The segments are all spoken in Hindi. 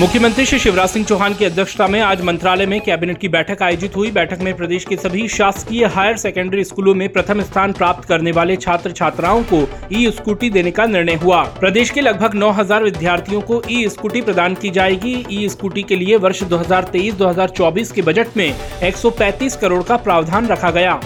मुख्यमंत्री श्री शिवराज सिंह चौहान की अध्यक्षता में आज मंत्रालय में कैबिनेट की बैठक आयोजित हुई। बैठक में प्रदेश के सभी शासकीय हायर सेकेंडरी स्कूलों में प्रथम स्थान प्राप्त करने वाले छात्र छात्राओं को ई स्कूटी देने का निर्णय हुआ। प्रदेश के लगभग 9000 विद्यार्थियों को ई स्कूटी प्रदान की जाएगी। ई स्कूटी के लिए वर्ष 2023-2024 के बजट में 135 करोड़ का प्रावधान रखा गया।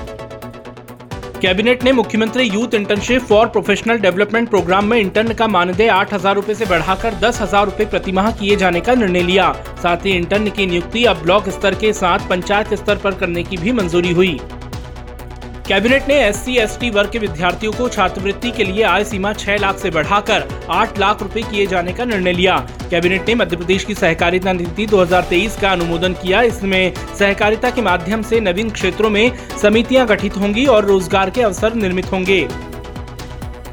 कैबिनेट ने मुख्यमंत्री youth internship for professional development programme में इंटर्न का मानदेय आठ हज़ार रूपए ऐसी बढ़ाकर दस हज़ार रूपए प्रतिमाह किए जाने का निर्णय लिया। साथ ही इंटर्न की नियुक्ति अब ब्लॉक स्तर के साथ पंचायत स्तर पर करने की भी मंजूरी हुई। कैबिनेट ने एस सी वर्ग के विद्यार्थियों को छात्रवृत्ति के लिए आय सीमा छह लाख से बढ़ाकर आठ लाख रुपए किए जाने का निर्णय लिया। कैबिनेट ने मध्य प्रदेश की सहकारिता नीति 2023 का अनुमोदन किया। इसमें सहकारिता के माध्यम से नवीन क्षेत्रों में समितियाँ गठित होंगी और रोज़गार के अवसर निर्मित होंगे।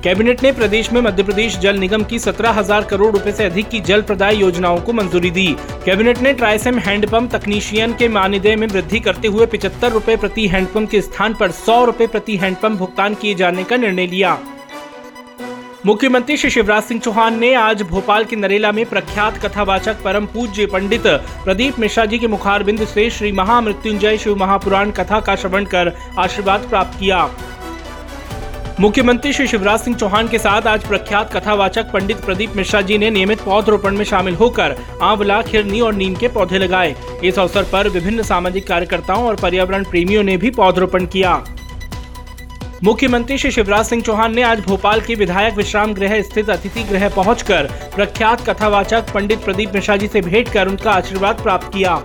कैबिनेट ने प्रदेश में मध्य प्रदेश जल निगम की सत्रह हज़ार करोड़ रुपए से अधिक की जल प्रदाय योजनाओं को मंजूरी दी। कैबिनेट ने ट्राइसम हैंडपंप तकनीशियन के मानदेय में वृद्धि करते हुए पिछहत्तर रूपए प्रति हैंडपंप के स्थान पर सौ रूपए प्रति हैंडपंप भुगतान किए जाने का निर्णय लिया। मुख्यमंत्री श्री शिवराज सिंह चौहान ने आज भोपाल के नरेला में प्रख्यात कथावाचक परम पूज्य पंडित प्रदीप मिश्रा जी के मुखारबिंद से श्री महामृत्युंजय शिव महापुराण कथा का श्रवण कर आशीर्वाद प्राप्त किया। मुख्यमंत्री श्री शिवराज सिंह चौहान के साथ आज प्रख्यात कथावाचक पंडित प्रदीप मिश्रा जी ने नियमित पौधरोपण में शामिल होकर आंवला, खिरनी और नीम के पौधे लगाए। इस अवसर पर विभिन्न सामाजिक कार्यकर्ताओं और पर्यावरण प्रेमियों ने भी पौधरोपण किया। मुख्यमंत्री श्री शिवराज सिंह चौहान ने आज भोपाल के विधायक विश्राम गृह स्थित अतिथि गृह पहुंचकर प्रख्यात कथावाचक पंडित प्रदीप मिश्रा जी से भेंट कर उनका आशीर्वाद प्राप्त किया।